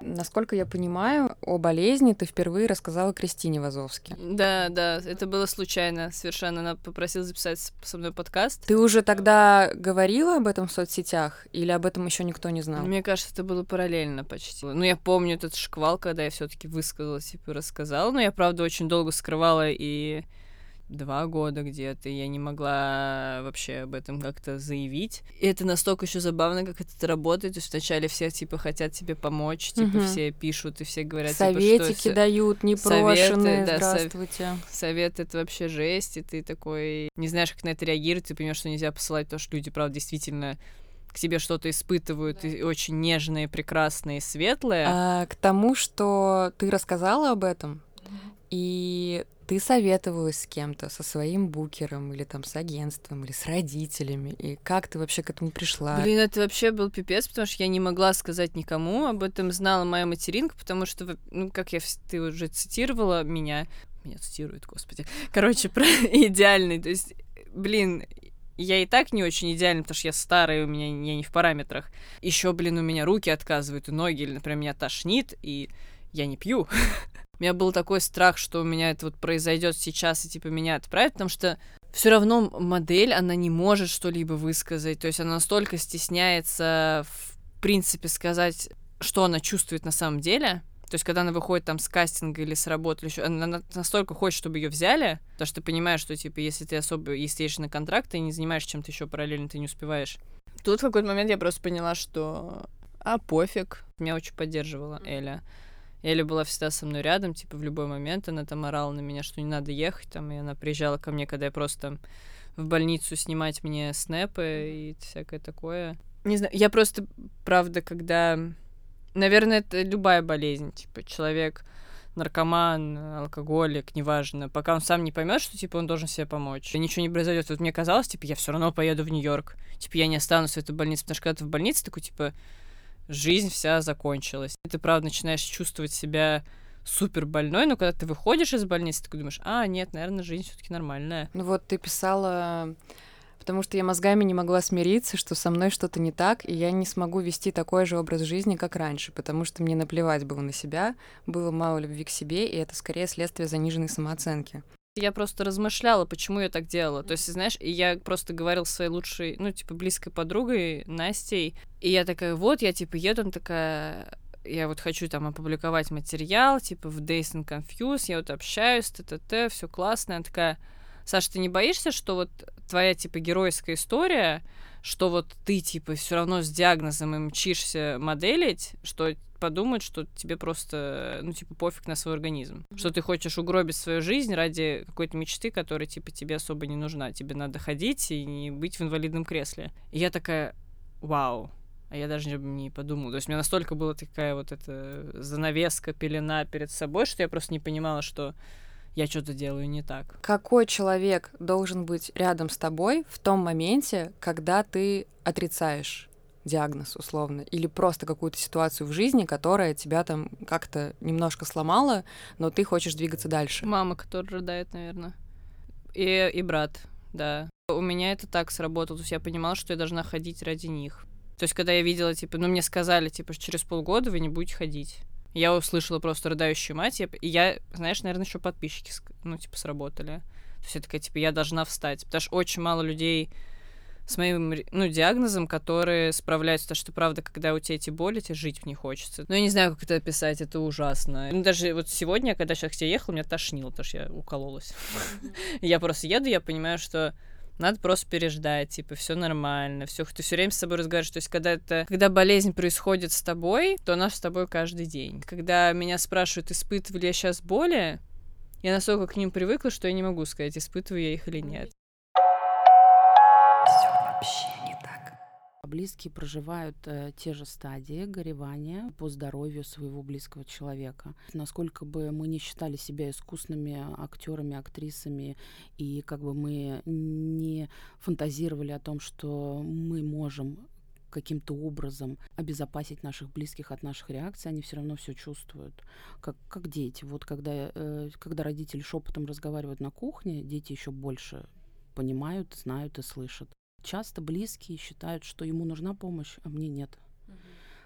Насколько я понимаю, о болезни ты впервые рассказала Кристине Вазовски. Да, да, это было случайно совершенно. Она попросила записать со мной подкаст. Ты уже тогда говорила об этом в соцсетях или об этом еще никто не знал? Мне кажется, это было параллельно почти. Ну, я помню этот шквал, когда я все-таки высказалась, типа, рассказала. Но я, правда, очень долго скрывала и два года где-то, я не могла вообще об этом как-то заявить. И это настолько еще забавно, как это работает. То есть вначале все, типа, хотят тебе помочь, типа, Мгм. все пишут и все говорят, Советики типа, что дают, непрошенные, Советы, да, сов- здравствуйте. совет это вообще жесть, и ты такой не знаешь, как на это реагировать, ты понимаешь, что нельзя посылать то, что люди, правда, действительно к тебе что-то испытывают, и очень нежные, прекрасные, светлые. А, к тому, что ты рассказала об этом, и ты советовалась с кем-то, со своим букером, или там с агентством, или с родителями, и как ты вообще к этому пришла? Блин, это вообще был пипец, потому что я не могла сказать никому. Об этом знала моя материнка, потому что, ну, как я, ты уже цитировала меня, меня цитирует, господи. Короче, про идеальный. То есть, блин, я и так не очень идеальна, потому что я старая, у меня я не в параметрах. Еще, блин, у меня руки отказывают, и ноги, или, например, меня тошнит, и я не пью. У меня был такой страх, что у меня это вот произойдет сейчас, и типа меня отправят, потому что все равно модель, она не может что-либо высказать. То есть она настолько стесняется, в принципе, сказать, что она чувствует на самом деле. То есть, когда она выходит там с кастинга или с работы, или ещё, она на- настолько хочет, чтобы ее взяли, потому что ты понимаешь, что, типа, если ты особо, если едешь на контракт, ты не занимаешься чем-то еще параллельно, ты не успеваешь. Тут в какой-то момент я просто поняла, что а пофиг. Меня очень поддерживала Эля. Эля была всегда со мной рядом, типа, в любой момент. Она там орала на меня, что не надо ехать, там, и она приезжала ко мне, когда я просто в больницу снимать мне снэпы и всякое такое. Не знаю, я просто, правда, когда... Наверное, это любая болезнь, типа, человек наркоман, алкоголик, неважно, пока он сам не поймет, что типа он должен себе помочь. И ничего не произойдет. Вот мне казалось, типа, я все равно поеду в Нью-Йорк. Типа, я не останусь в этой больнице, потому что когда ты в больнице, такой, типа, жизнь вся закончилась. Ты, правда, начинаешь чувствовать себя супер больной, но когда ты выходишь из больницы, ты думаешь, а, нет, наверное, жизнь все таки нормальная. Ну вот ты писала, потому что я мозгами не могла смириться, что со мной что-то не так, и я не смогу вести такой же образ жизни, как раньше, потому что мне наплевать было на себя, было мало любви к себе, и это скорее следствие заниженной самооценки. Я просто размышляла, почему я так делала. То есть, знаешь, я просто говорила своей лучшей, ну, типа, близкой подругой Настей, и я такая, вот, я, типа, еду, она такая, я вот хочу там опубликовать материал, типа, в Days and Confuse, я вот общаюсь, т-т-т, все классно. Она такая, Саша, ты не боишься, что вот твоя, типа, геройская история, что вот ты, типа, все равно с диагнозом и мчишься моделить, что подумают, что тебе просто, ну, типа, пофиг на свой организм. Mm-hmm. Что ты хочешь угробить свою жизнь ради какой-то мечты, которая, типа, тебе особо не нужна. Тебе надо ходить и не быть в инвалидном кресле. И я такая, вау, а я даже не подумала. То есть у меня настолько была такая вот эта занавеска, пелена перед собой, что я просто не понимала, что я что-то делаю не так. Какой человек должен быть рядом с тобой в том моменте, когда ты отрицаешь диагноз условно, или просто какую-то ситуацию в жизни, которая тебя там как-то немножко сломала, но ты хочешь двигаться дальше. Мама, которая рыдает, наверное. И, и брат, да. У меня это так сработало, то есть я понимала, что я должна ходить ради них. То есть, когда я видела, типа, ну, мне сказали, типа, через полгода вы не будете ходить. Я услышала просто рыдающую мать, и я, знаешь, наверное, еще подписчики, ну, типа, сработали. То есть я такая, типа, я должна встать. Потому что очень мало людей с моим ну, диагнозом, которые справляются, потому что, правда, когда у тебя эти боли, тебе жить них хочется. Но я не знаю, как это описать, это ужасно. Ну, даже вот сегодня, когда сейчас к тебе ехала, меня тошнило, потому что я укололась. Я просто еду, я понимаю, что надо просто переждать, типа, все нормально, все, ты все время с собой разговариваешь. То есть, когда это, когда болезнь происходит с тобой, то она с тобой каждый день. Когда меня спрашивают, испытываю ли я сейчас боли, я настолько к ним привыкла, что я не могу сказать, испытываю я их или нет. Близкие проживают э, те же стадии горевания по здоровью своего близкого человека. Насколько бы мы не считали себя искусными актерами, актрисами, и как бы мы не фантазировали о том, что мы можем каким-то образом обезопасить наших близких от наших реакций, они все равно все чувствуют, как, как дети. Вот когда, э, когда родители шепотом разговаривают на кухне, дети еще больше понимают, знают и слышат. Часто близкие считают, что ему нужна помощь, а мне нет. Угу.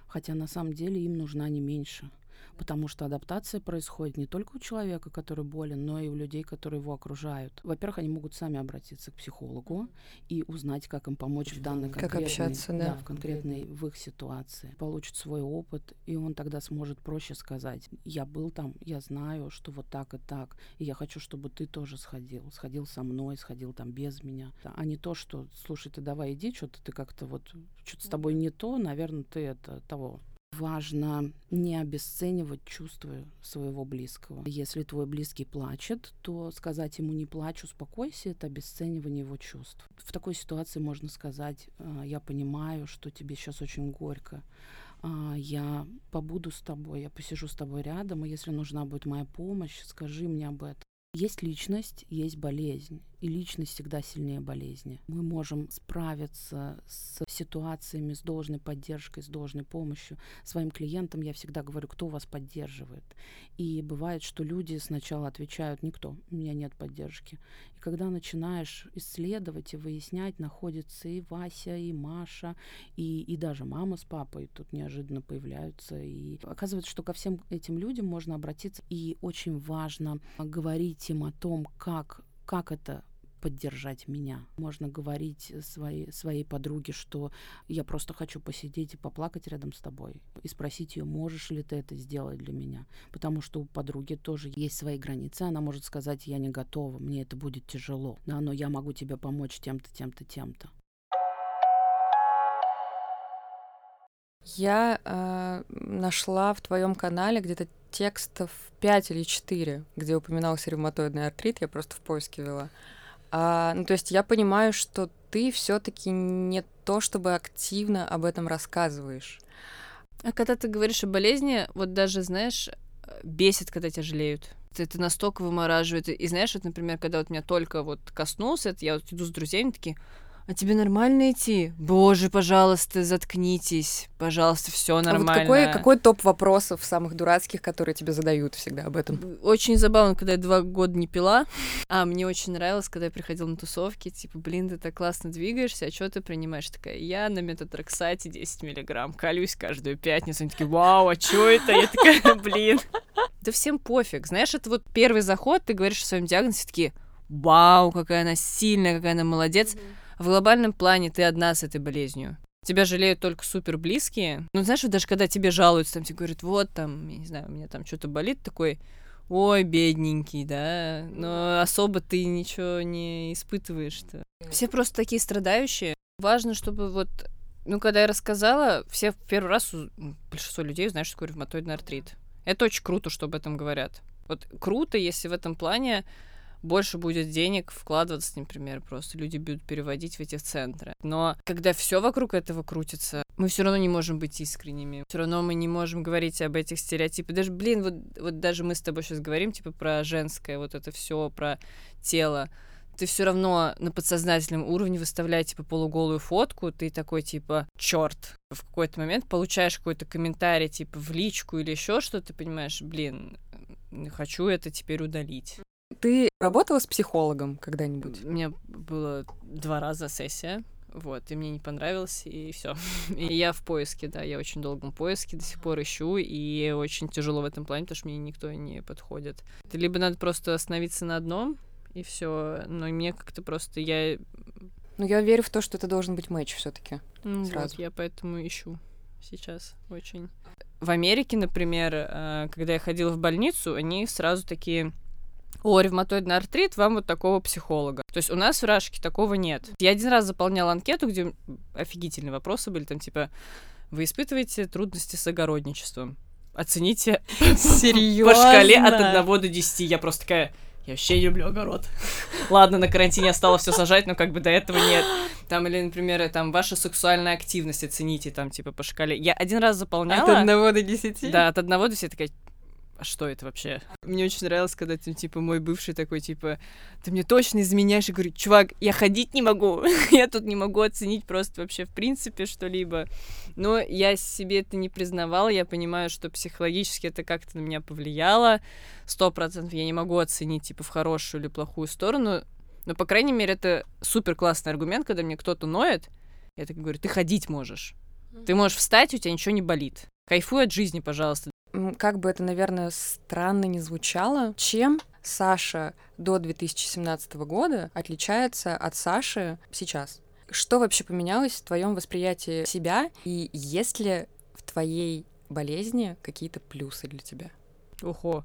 Хотя на самом деле им нужна не меньше потому что адаптация происходит не только у человека, который болен, но и у людей, которые его окружают. Во-первых, они могут сами обратиться к психологу и узнать, как им помочь в данной как общаться, да. Да, в конкретной в их ситуации. Получит свой опыт, и он тогда сможет проще сказать, я был там, я знаю, что вот так и так, и я хочу, чтобы ты тоже сходил, сходил со мной, сходил там без меня, а не то, что, слушай, ты давай иди, что-то ты как-то вот, что-то с тобой не то, наверное, ты это того Важно не обесценивать чувства своего близкого. Если твой близкий плачет, то сказать ему не плачь, успокойся, это обесценивание его чувств. В такой ситуации можно сказать, «А, я понимаю, что тебе сейчас очень горько, а, я побуду с тобой, я посижу с тобой рядом, и если нужна будет моя помощь, скажи мне об этом. Есть личность, есть болезнь и личность всегда сильнее болезни. Мы можем справиться с ситуациями с должной поддержкой, с должной помощью. Своим клиентам я всегда говорю, кто вас поддерживает. И бывает, что люди сначала отвечают, никто, у меня нет поддержки. И когда начинаешь исследовать и выяснять, находятся и Вася, и Маша, и, и даже мама с папой тут неожиданно появляются. И оказывается, что ко всем этим людям можно обратиться. И очень важно говорить им о том, как как это поддержать меня. Можно говорить своей, своей подруге, что я просто хочу посидеть и поплакать рядом с тобой. И спросить ее, можешь ли ты это сделать для меня. Потому что у подруги тоже есть свои границы. Она может сказать, я не готова, мне это будет тяжело. Да, но я могу тебе помочь тем-то, тем-то, тем-то. Я э, нашла в твоем канале где-то текстов 5 или 4, где упоминался ревматоидный артрит, я просто в поиске вела. А, ну, то есть я понимаю, что ты все-таки не то, чтобы активно об этом рассказываешь. А когда ты говоришь о болезни, вот даже, знаешь, бесит, когда тебя жалеют. Это настолько вымораживает. И знаешь, вот, например, когда вот меня только вот коснулся, это я вот иду с друзьями, такие, а тебе нормально идти? Боже, пожалуйста, заткнитесь. Пожалуйста, все А вот нормально. какой, какой топ вопросов самых дурацких, которые тебе задают всегда об этом? Очень забавно, когда я два года не пила. А мне очень нравилось, когда я приходила на тусовки, типа, блин, ты так классно двигаешься, а что ты принимаешь? Такая, я на метатрексате 10 миллиграмм, колюсь каждую пятницу. Они такие, вау, а что это? Я такая, блин. Да всем пофиг. Знаешь, это вот первый заход, ты говоришь о своем диагнозе, такие, вау, какая она сильная, какая она молодец. В глобальном плане ты одна с этой болезнью. Тебя жалеют только супер близкие. Ну, знаешь, вот даже когда тебе жалуются, там тебе говорят, вот там, я не знаю, у меня там что-то болит, такой, ой, бедненький, да, но особо ты ничего не испытываешь-то. Все просто такие страдающие. Важно, чтобы вот, ну, когда я рассказала, все в первый раз, у- м, большинство людей знают, что такое ревматоидный артрит. Это очень круто, что об этом говорят. Вот круто, если в этом плане больше будет денег вкладываться, например, просто люди будут переводить в эти центры. Но когда все вокруг этого крутится, мы все равно не можем быть искренними. Все равно мы не можем говорить об этих стереотипах. Даже, блин, вот, вот даже мы с тобой сейчас говорим, типа, про женское, вот это все, про тело. Ты все равно на подсознательном уровне выставляя, типа, полуголую фотку, ты такой, типа, черт. В какой-то момент получаешь какой-то комментарий, типа, в личку или еще что ты понимаешь, блин, хочу это теперь удалить. Ты работала с психологом когда-нибудь? У меня было два раза сессия, вот, и мне не понравилось, и все. И я в поиске, да, я очень долгом поиске, до сих пор ищу, и очень тяжело в этом плане, потому что мне никто не подходит. Либо надо просто остановиться на одном, и все, но мне как-то просто я... Ну, я верю в то, что это должен быть матч все таки Ну, Сразу. вот, я поэтому ищу сейчас очень. В Америке, например, э, когда я ходила в больницу, они сразу такие о, ревматоидный артрит, вам вот такого психолога. То есть у нас в Рашке такого нет. Я один раз заполняла анкету, где офигительные вопросы были, там типа, вы испытываете трудности с огородничеством? Оцените Серьезно? по шкале от 1 до 10. Я просто такая, я вообще не люблю огород. Ладно, на карантине я стала все сажать, но как бы до этого нет. Там, или, например, там, ваша сексуальная активность оцените, там, типа, по шкале. Я один раз заполняла. От одного до десяти? Да, от одного до 10 такая, а что это вообще? Мне очень нравилось, когда, там, типа, мой бывший такой, типа, ты мне точно изменяешь, и говорю, чувак, я ходить не могу, я тут не могу оценить просто вообще в принципе что-либо. Но я себе это не признавала, я понимаю, что психологически это как-то на меня повлияло, сто процентов я не могу оценить, типа, в хорошую или плохую сторону, но, по крайней мере, это супер классный аргумент, когда мне кто-то ноет, я так говорю, ты ходить можешь. Ты можешь встать, у тебя ничего не болит. Кайфуй от жизни, пожалуйста. Как бы это, наверное, странно не звучало, чем Саша до 2017 года отличается от Саши сейчас? Что вообще поменялось в твоем восприятии себя? И есть ли в твоей болезни какие-то плюсы для тебя? Ого.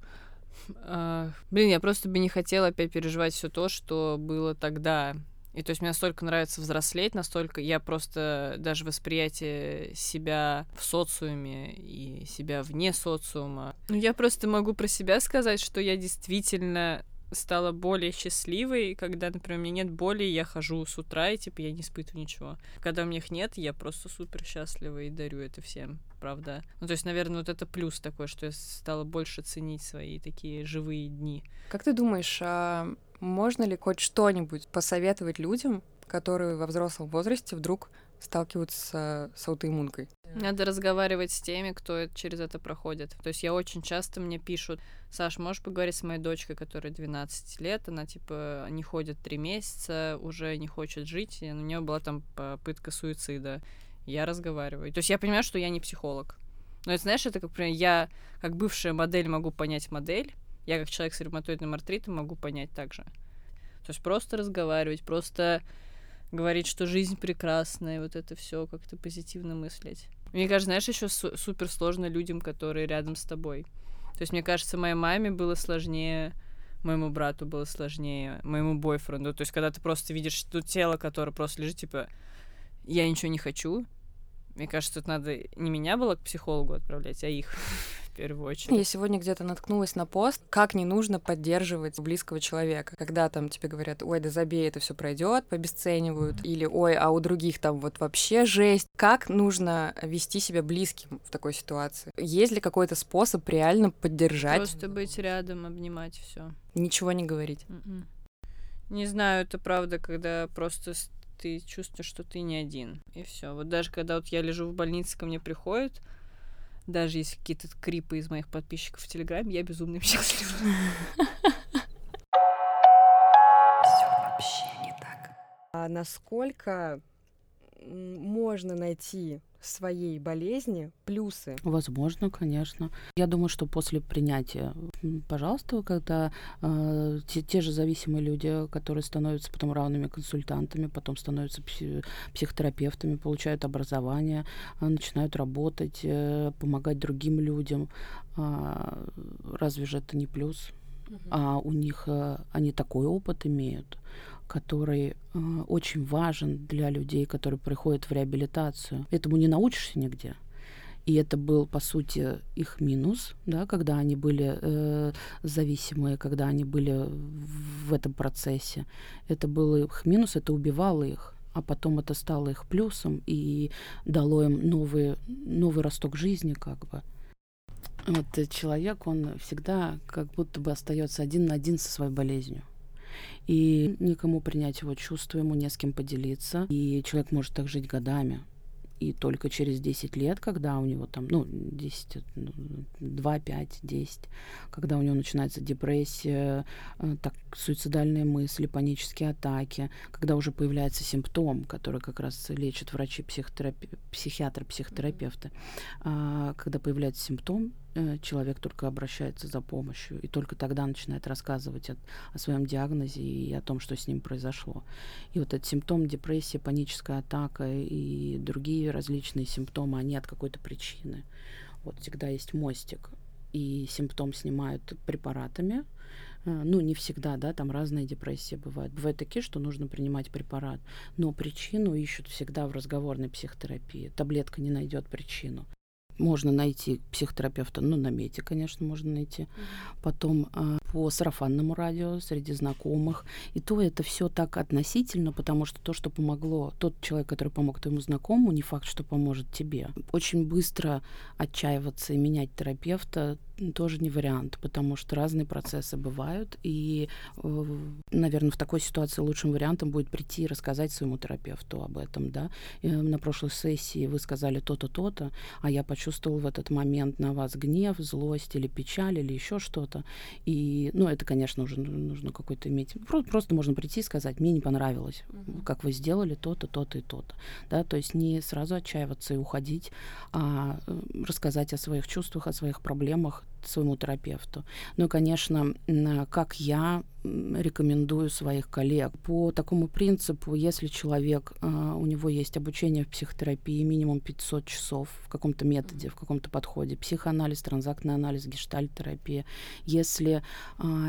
А, блин, я просто бы не хотела опять переживать все то, что было тогда. И то есть мне настолько нравится взрослеть, настолько я просто даже восприятие себя в социуме и себя вне социума. Ну, я просто могу про себя сказать, что я действительно стала более счастливой, когда, например, у меня нет боли, я хожу с утра, и, типа, я не испытываю ничего. Когда у меня их нет, я просто супер счастлива и дарю это всем, правда. Ну, то есть, наверное, вот это плюс такой, что я стала больше ценить свои такие живые дни. Как ты думаешь, а можно ли хоть что-нибудь посоветовать людям, которые во взрослом возрасте вдруг сталкиваются с аутоиммункой? Надо разговаривать с теми, кто через это проходит. То есть я очень часто мне пишут, Саш, можешь поговорить с моей дочкой, которой 12 лет, она типа не ходит 3 месяца, уже не хочет жить, и у нее была там попытка суицида. Я разговариваю. То есть я понимаю, что я не психолог. Но это, знаешь, это как, например, я как бывшая модель могу понять модель, я как человек с ревматоидным артритом могу понять также. То есть просто разговаривать, просто говорить, что жизнь прекрасная, вот это все как-то позитивно мыслить. Мне кажется, знаешь, еще супер сложно людям, которые рядом с тобой. То есть, мне кажется, моей маме было сложнее, моему брату было сложнее, моему бойфренду. То есть, когда ты просто видишь то тело, которое просто лежит, типа, я ничего не хочу. Мне кажется, тут надо не меня было к психологу отправлять, а их первую очередь. Я сегодня где-то наткнулась на пост, как не нужно поддерживать близкого человека. Когда там тебе говорят, ой, да забей, это все пройдет, обесценивают. Или, ой, а у других там вот вообще жесть. Как нужно вести себя близким в такой ситуации? Есть ли какой-то способ реально поддержать? Просто быть рядом, обнимать все. Ничего не говорить. Не знаю, это правда, когда просто ты чувствуешь, что ты не один. И все. Вот даже когда вот я лежу в больнице, ко мне приходят, даже если какие-то крипы из моих подписчиков в Телеграме, я безумно им счастлива. А насколько можно найти своей болезни плюсы? Возможно, конечно. Я думаю, что после принятия, пожалуйста, когда э, те, те же зависимые люди, которые становятся потом равными консультантами, потом становятся пси- психотерапевтами, получают образование, э, начинают работать, э, помогать другим людям, а, разве же это не плюс? А у них э, они такой опыт имеют, который э, очень важен для людей, которые приходят в реабилитацию. Этому не научишься нигде. И это был, по сути, их минус, да, когда они были э, зависимые, когда они были в этом процессе. Это был их минус, это убивало их. А потом это стало их плюсом и дало им новый, новый росток жизни, как бы. Вот э, человек, он всегда как будто бы остается один на один со своей болезнью. И никому принять его чувства, ему не с кем поделиться. И человек может так жить годами. И только через 10 лет, когда у него там, ну, 10, ну, 2, 5, 10, когда у него начинается депрессия, э, так, суицидальные мысли, панические атаки, когда уже появляется симптом, который как раз лечат врачи, психотерапи... психиатры, психотерапевты, а, когда появляется симптом, человек только обращается за помощью, и только тогда начинает рассказывать о, о своем диагнозе и о том, что с ним произошло. И вот этот симптом депрессия, паническая атака и другие различные симптомы, они от какой-то причины. Вот всегда есть мостик, и симптом снимают препаратами, Э, ну, не всегда, да, там разные депрессии бывают. Бывают такие, что нужно принимать препарат, но причину ищут всегда в разговорной психотерапии. Таблетка не найдет причину. Можно найти психотерапевта, ну, на мете, конечно, можно найти. Потом а, по сарафанному радио среди знакомых. И то это все так относительно, потому что то, что помогло, тот человек, который помог твоему знакомому, не факт, что поможет тебе. Очень быстро отчаиваться и менять терапевта тоже не вариант, потому что разные процессы бывают, и, э, наверное, в такой ситуации лучшим вариантом будет прийти и рассказать своему терапевту об этом, да. И на прошлой сессии вы сказали то-то, то-то, а я почувствовал в этот момент на вас гнев, злость или печаль или еще что-то, и, ну, это, конечно, уже нужно какой-то иметь, просто, просто можно прийти и сказать, мне не понравилось, mm-hmm. как вы сделали то-то, то-то и то-то, да, то есть не сразу отчаиваться и уходить, а рассказать о своих чувствах, о своих проблемах, своему терапевту. Ну и, конечно, как я рекомендую своих коллег. По такому принципу, если человек, у него есть обучение в психотерапии минимум 500 часов в каком-то методе, в каком-то подходе, психоанализ, транзактный анализ, гештальт-терапия, если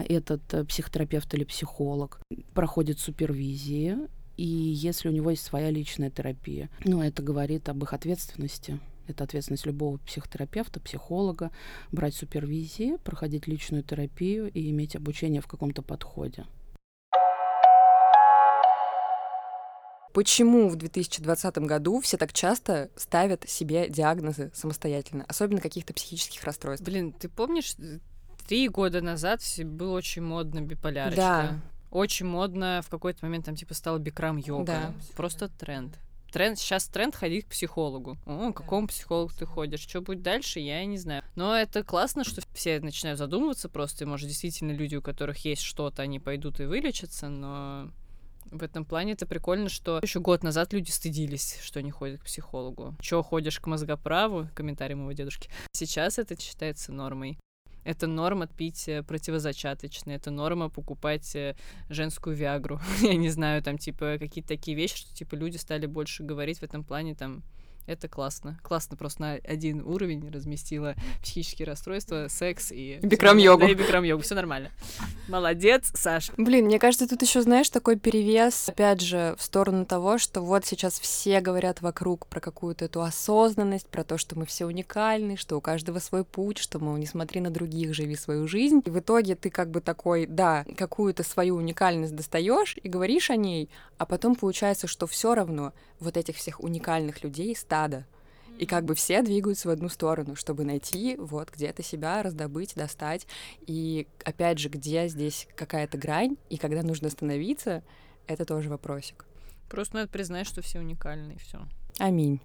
этот э, психотерапевт или психолог проходит супервизии, и если у него есть своя личная терапия, ну, это говорит об их ответственности это ответственность любого психотерапевта, психолога, брать супервизии, проходить личную терапию и иметь обучение в каком-то подходе. Почему в 2020 году все так часто ставят себе диагнозы самостоятельно, особенно каких-то психических расстройств? Блин, ты помнишь, три года назад было очень модно биполярочка? Да. Очень модно в какой-то момент там типа стал бикрам йога. Да. Просто тренд тренд, сейчас тренд ходить к психологу. О, к какому психологу ты ходишь? Что будет дальше, я не знаю. Но это классно, что все начинают задумываться просто, и, может, действительно люди, у которых есть что-то, они пойдут и вылечатся, но в этом плане это прикольно, что еще год назад люди стыдились, что не ходят к психологу. Чего ходишь к мозгоправу? Комментарий моего дедушки. Сейчас это считается нормой. Это норма пить э, противозачаточные, это норма покупать э, женскую виагру. Я не знаю, там, типа, какие-то такие вещи, что, типа, люди стали больше говорить в этом плане, там, это классно. Классно просто на один уровень разместила психические расстройства, секс и... Бикрам-йогу. Да, и бикрам-йогу. Все нормально. Молодец, Саш. Блин, мне кажется, тут еще, знаешь, такой перевес, опять же, в сторону того, что вот сейчас все говорят вокруг про какую-то эту осознанность, про то, что мы все уникальны, что у каждого свой путь, что, мол, не смотри на других, живи свою жизнь. И в итоге ты как бы такой, да, какую-то свою уникальность достаешь и говоришь о ней, а потом получается, что все равно вот этих всех уникальных людей стадо. И как бы все двигаются в одну сторону, чтобы найти вот где-то себя, раздобыть, достать. И опять же, где здесь какая-то грань, и когда нужно остановиться, это тоже вопросик. Просто надо признать, что все уникальны, и все. Аминь.